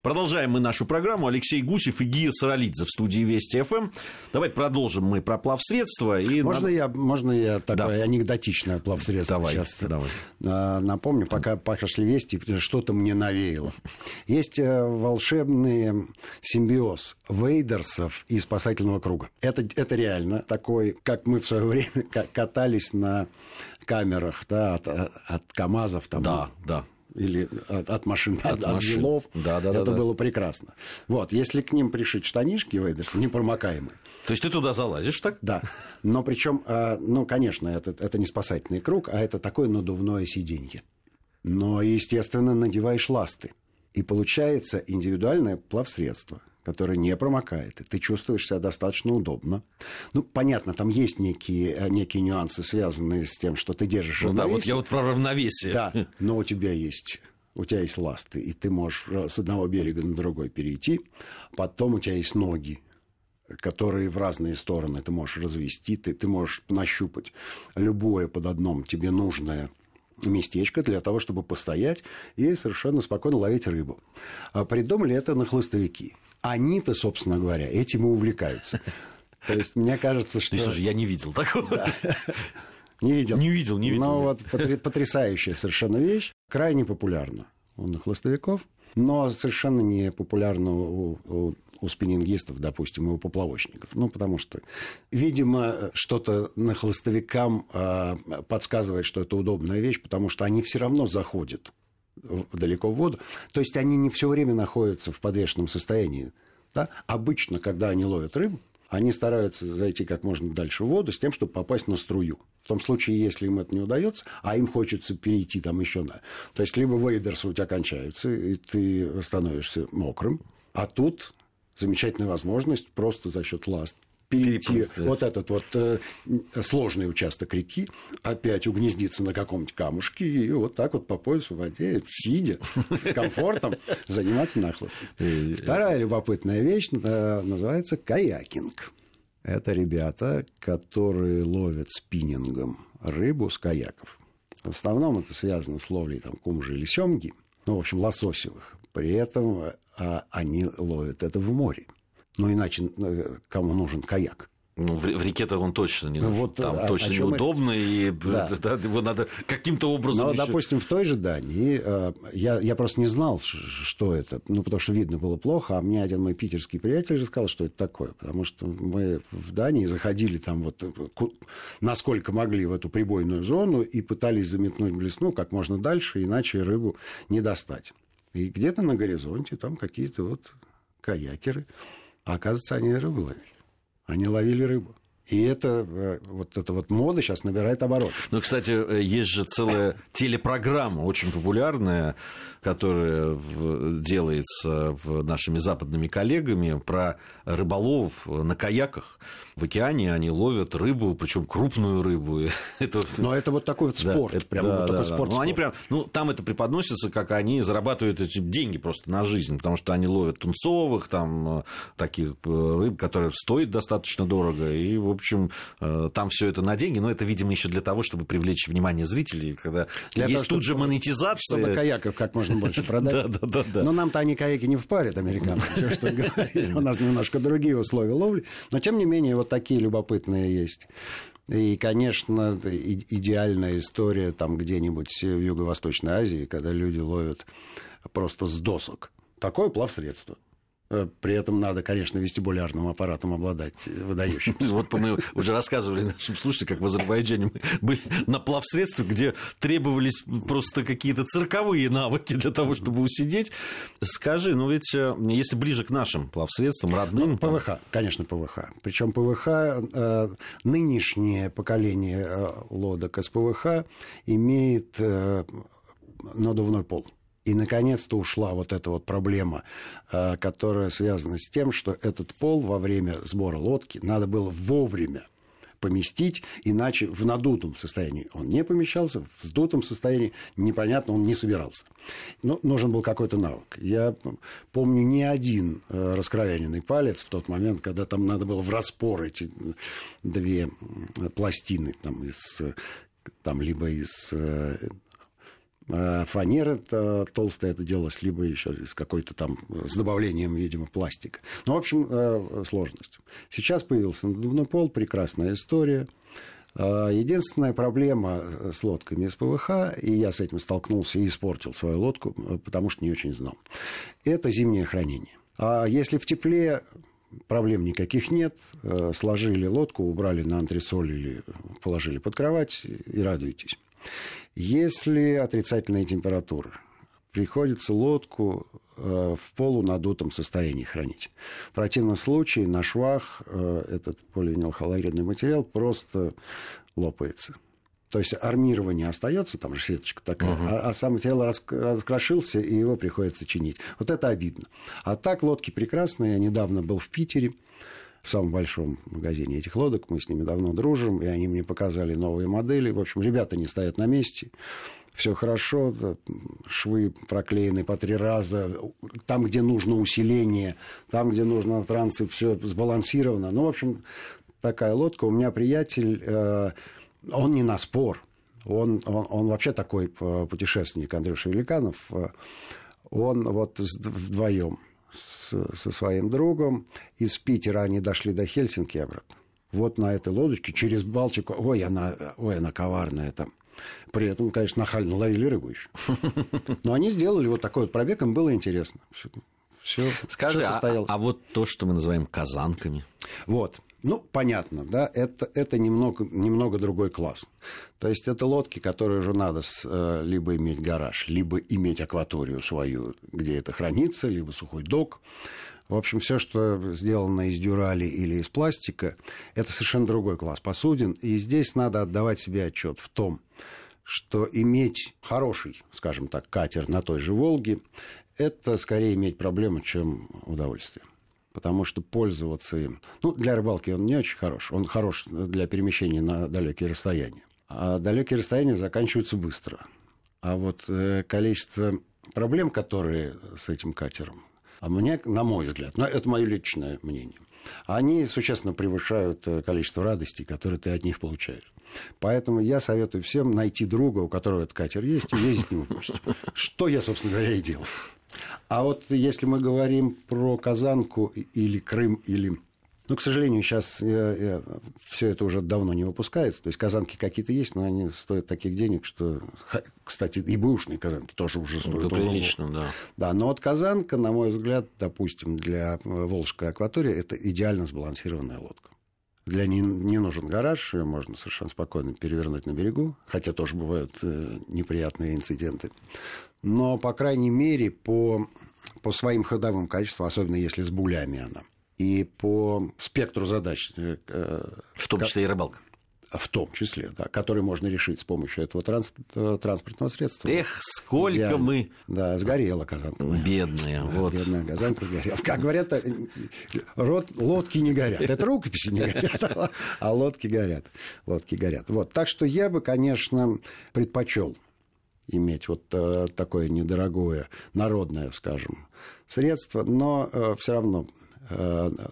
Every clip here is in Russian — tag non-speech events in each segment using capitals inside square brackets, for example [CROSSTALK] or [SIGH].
Продолжаем мы нашу программу. Алексей Гусев и Гия Саралидзе в студии Вести ФМ. Давай продолжим мы про плавсредства. И можно, нам... я, можно я такое да. анекдотичное плавсредство давай, сейчас давай. напомню, пока пошли вести, что-то мне навеяло. Есть э, волшебный симбиоз вейдерсов и спасательного круга. Это, это реально такой, как мы в свое время [LAUGHS] катались на камерах да, от, от КАМАЗов. Там, да, да или от, от машин, от, от машин. вилов. Да, да, это да, было да. прекрасно. Вот, если к ним пришить штанишки Вейдерс, непромокаемые. То есть ты туда залазишь, так? Да. Но причем, а, ну, конечно, это, это не спасательный круг, а это такое надувное сиденье. Но, естественно, надеваешь ласты. И получается индивидуальное плавсредство который не промокает, и ты чувствуешь себя достаточно удобно. Ну, понятно, там есть некие, э, некие нюансы, связанные с тем, что ты держишь ну, равновесие. Да, вот я вот про равновесие. Да, но у тебя есть у тебя есть ласты, и ты можешь э, с одного берега на другой перейти. Потом у тебя есть ноги, которые в разные стороны ты можешь развести, ты, ты можешь нащупать любое под одном тебе нужное местечко для того, чтобы постоять и совершенно спокойно ловить рыбу. А придумали это на хлыстовики они-то, собственно говоря, этим и увлекаются. То есть мне кажется, что... Слушай, я не видел такого. Не видел. Не видел, не видел. Но вот потрясающая совершенно вещь, крайне популярна у хлостовиков, но совершенно не популярна у, у, у спиннингистов, допустим, и у поплавочников. Ну, потому что, видимо, что-то на хлостовикам э, подсказывает, что это удобная вещь, потому что они все равно заходят далеко в воду. То есть они не все время находятся в подвешенном состоянии. Да? Обычно, когда они ловят рыбу, они стараются зайти как можно дальше в воду с тем, чтобы попасть на струю. В том случае, если им это не удается, а им хочется перейти там еще на... То есть, либо вейдерсы у тебя кончаются, и ты становишься мокрым, а тут замечательная возможность просто за счет ласт перейти вот этот вот э, сложный участок реки, опять угнездиться на каком-нибудь камушке и вот так вот по поясу в воде, сидя, с комфортом, [LAUGHS] заниматься нахлостом. Вторая любопытная вещь э, называется каякинг. Это ребята, которые ловят спиннингом рыбу с каяков. В основном это связано с ловлей там, кумжи или семги, ну, в общем, лососевых. При этом а, они ловят это в море. Ну, иначе э, кому нужен каяк? Ну, в, в реке-то он точно не нужен. Вот, Там а, точно неудобно, мы... и да. Да, его надо каким-то образом. Ну, еще... допустим, в той же Дании э, я, я просто не знал, что это. Ну, потому что видно было плохо, а мне один мой питерский приятель же сказал, что это такое. Потому что мы в Дании заходили там вот э, насколько могли в эту прибойную зону и пытались заметнуть блесну как можно дальше, иначе рыбу не достать. И где-то на горизонте там какие-то вот каякеры а оказывается, они рыбу ловили. Они ловили рыбу. И это, э, вот эта вот мода сейчас набирает оборот. Ну, кстати, э, есть же целая телепрограмма, очень популярная, которая делается нашими западными коллегами про рыболовов на каяках. В океане они ловят рыбу, причем крупную рыбу. [LAUGHS] это, Но это вот такой вот спорт. Да, прям да, вот да, такой да. спорт. Ну, они прям, ну, там это преподносится, как они зарабатывают эти деньги просто на жизнь, потому что они ловят тунцовых, там, э, таких рыб, которые стоят достаточно дорого, и, в общем, э, там все это на деньги, но это, видимо, еще для того, чтобы привлечь внимание зрителей, когда для есть того, тут же монетизация. Чтобы каяков как можно больше продать. [LAUGHS] Да, да, да, да. Но нам-то они каяки не впарят, американцы. У нас немножко другие условия ловли. Но, тем не менее, вот такие любопытные есть. И, конечно, идеальная история там где-нибудь в Юго-Восточной Азии, когда люди ловят просто с досок. Такое плавсредство. Э, при этом надо, конечно, вестибулярным аппаратом обладать выдающимся. Вот мы уже рассказывали нашим слушателям, как в Азербайджане мы были на плавсредствах, где требовались просто какие-то цирковые навыки для того, чтобы усидеть. Скажи, ну ведь э, если ближе к нашим плавсредствам, родным... Ну, ПВХ, конечно, ПВХ. Причем ПВХ, э, нынешнее поколение э, лодок из ПВХ имеет э, надувной пол. И, наконец-то, ушла вот эта вот проблема, э, которая связана с тем, что этот пол во время сбора лодки надо было вовремя поместить, иначе в надутом состоянии он не помещался, в вздутом состоянии непонятно, он не собирался. Но нужен был какой-то навык. Я помню не один э, раскровяненный палец в тот момент, когда там надо было в распор эти две пластины там, из, там, либо из э, фанера толстая это делалось, либо еще с какой-то там, с добавлением, видимо, пластика. Ну, в общем, э, сложность. Сейчас появился надувной пол, прекрасная история. Единственная проблема с лодками из ПВХ, и я с этим столкнулся и испортил свою лодку, потому что не очень знал, это зимнее хранение. А если в тепле проблем никаких нет. Э, сложили лодку, убрали на антресоль или положили под кровать и радуйтесь. Если отрицательные температуры, приходится лодку э, в полунадутом состоянии хранить. В противном случае на швах э, этот поливинилхлоридный материал просто лопается. То есть армирование остается, там же сеточка такая, uh-huh. а, а сам материал раскрошился, и его приходится чинить. Вот это обидно. А так лодки прекрасные. Я недавно был в Питере, в самом большом магазине этих лодок. Мы с ними давно дружим, и они мне показали новые модели. В общем, ребята не стоят на месте. Все хорошо, швы проклеены по три раза. Там, где нужно усиление, там, где нужно трансы, все сбалансировано. Ну, в общем, такая лодка. У меня приятель э, он не на спор. Он, он, он вообще такой э, путешественник, Андрюша Великанов. Э, он вот вдвоем с, со своим другом из Питера они дошли до Хельсинки обратно. Вот на этой лодочке через Балтику. Ой, она, ой, она коварная там. При этом, конечно, нахально ловили рыбу еще. [LAUGHS] Но они сделали вот такой вот пробег, им было интересно. Все, Скажи, все а, а вот то, что мы называем казанками? Вот. Ну, понятно, да, это, это немного, немного другой класс. То есть это лодки, которые уже надо с, э, либо иметь гараж, либо иметь акваторию свою, где это хранится, либо сухой док. В общем, все, что сделано из дюрали или из пластика, это совершенно другой класс посудин. И здесь надо отдавать себе отчет в том, что иметь хороший, скажем так, катер на той же Волге, это скорее иметь проблему, чем удовольствие потому что пользоваться им... Ну, для рыбалки он не очень хорош. Он хорош для перемещения на далекие расстояния. А далекие расстояния заканчиваются быстро. А вот э, количество проблем, которые с этим катером, а мне, на мой взгляд, но это мое личное мнение, они существенно превышают э, количество радостей, которые ты от них получаешь. Поэтому я советую всем найти друга, у которого этот катер есть, и ездить к нему Что я, собственно говоря, и делал. А вот если мы говорим про Казанку или Крым, или ну, к сожалению, сейчас э, э, все это уже давно не выпускается. То есть казанки какие-то есть, но они стоят таких денег, что, кстати, и бэушные казанки тоже уже стоят. Это прилично, да. Да, но вот казанка, на мой взгляд, допустим, для Волжской акватории, это идеально сбалансированная лодка. Для нее не нужен гараж, ее можно совершенно спокойно перевернуть на берегу, хотя тоже бывают э, неприятные инциденты но, по крайней мере, по, по своим ходовым качествам, особенно если с булями она, и по спектру задач. Э, в том числе и рыбалка. В том числе, да, который можно решить с помощью этого транс, э, транспортного средства. Эх, сколько Идеально. мы... Да, сгорела казанка. Бедная, да, вот. Бедная казанка сгорела. Как говорят, э, рот, лодки не горят. Это рукописи не горят, а лодки горят. Лодки горят. Вот. Так что я бы, конечно, предпочел иметь вот э, такое недорогое, народное, скажем, средство, но все равно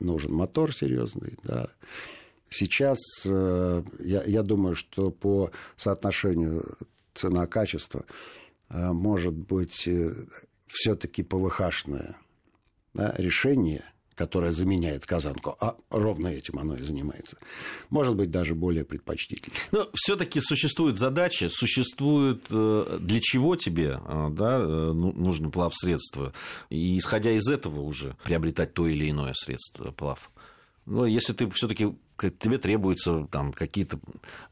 нужен мотор серьезный, да. Сейчас я, я думаю, что по соотношению цена-качество может быть все-таки ПВХшное да, решение которая заменяет казанку, а ровно этим оно и занимается, может быть даже более предпочтительно. Но все-таки существует задача, существует э, для чего тебе э, да, э, ну, нужно плавсредство, и исходя из этого уже приобретать то или иное средство плав. Но если ты все-таки тебе требуются там какие-то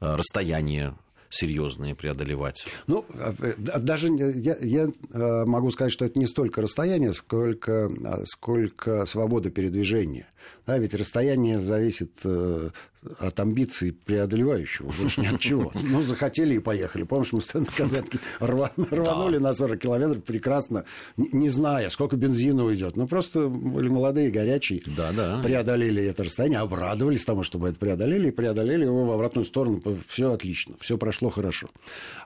расстояния серьезные преодолевать? Ну, э, даже я, я э, могу сказать, что это не столько расстояние, сколько, а, сколько свобода передвижения. Да, ведь расстояние зависит э, от амбиций преодолевающего, больше ни от чего. [LAUGHS] Ну, захотели и поехали. Помнишь, мы с тобой на Казанке рванули на 40 километров прекрасно, не зная, сколько бензина уйдет. Ну, просто были молодые, горячие, да, да. преодолели это расстояние, обрадовались тому, что мы это преодолели, и преодолели его в обратную сторону. Все отлично, все прошло хорошо.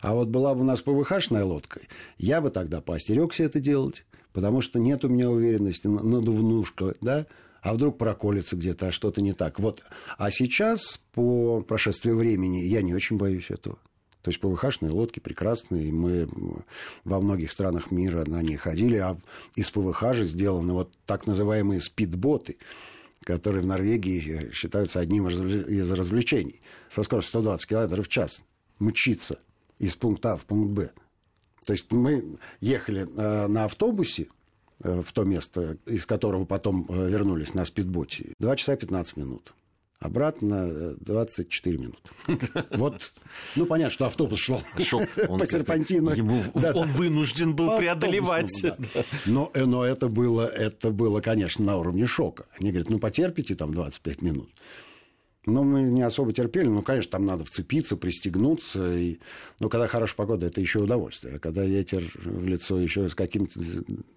А вот была бы у нас ПВХшная лодка, я бы тогда поостерегся это делать, потому что нет у меня уверенности, надувнушка, да, а вдруг проколется где-то, а что-то не так. Вот. А сейчас, по прошествии времени, я не очень боюсь этого. То есть ПВХшные лодки прекрасные, мы во многих странах мира на них ходили, а из ПВХ же сделаны вот так называемые спидботы, которые в Норвегии считаются одним из развлечений. Со скоростью 120 км в час мчиться из пункта А в пункт Б. То есть мы ехали э, на автобусе э, в то место, из которого потом э, вернулись на спидботе, 2 часа 15 минут обратно 24 э, минуты. [LAUGHS] Вот, ну, понятно, что автобус шел [LAUGHS] по серпантину. Ему, да, он вынужден был преодолевать. Да. Но, э, но это, было, это было, конечно, на уровне шока. Они говорят, ну, потерпите там 25 минут. Но мы не особо терпели. Ну, конечно, там надо вцепиться, пристегнуться. И... Но когда хорошая погода, это еще удовольствие. А когда ветер в лицо еще с каким-то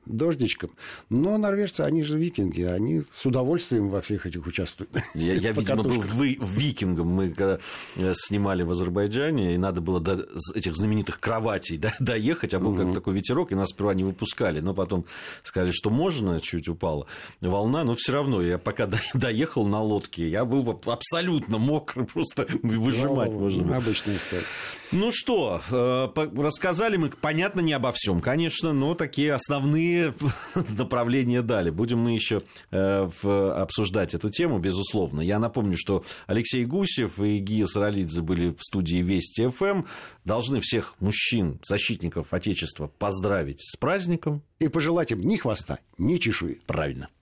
дождичком. Но норвежцы, они же викинги, они с удовольствием во всех этих участвуют. Я, я [LAUGHS] видимо, был викингом. Мы когда э, снимали в Азербайджане, и надо было до этих знаменитых кроватей [LAUGHS] доехать, а был угу. как такой ветерок, и нас сперва не выпускали. Но потом сказали, что можно, чуть упала волна, но все равно я пока [LAUGHS] доехал на лодке, я был абсолютно абсолютно мокрый, просто выжимать ну, можно. Обычная история. Ну что, э, рассказали мы, понятно, не обо всем, конечно, но такие основные [LAUGHS] направления дали. Будем мы еще э, обсуждать эту тему, безусловно. Я напомню, что Алексей Гусев и Гия Саралидзе были в студии Вести ФМ. Должны всех мужчин, защитников Отечества поздравить с праздником. И пожелать им ни хвоста, ни чешуи. Правильно.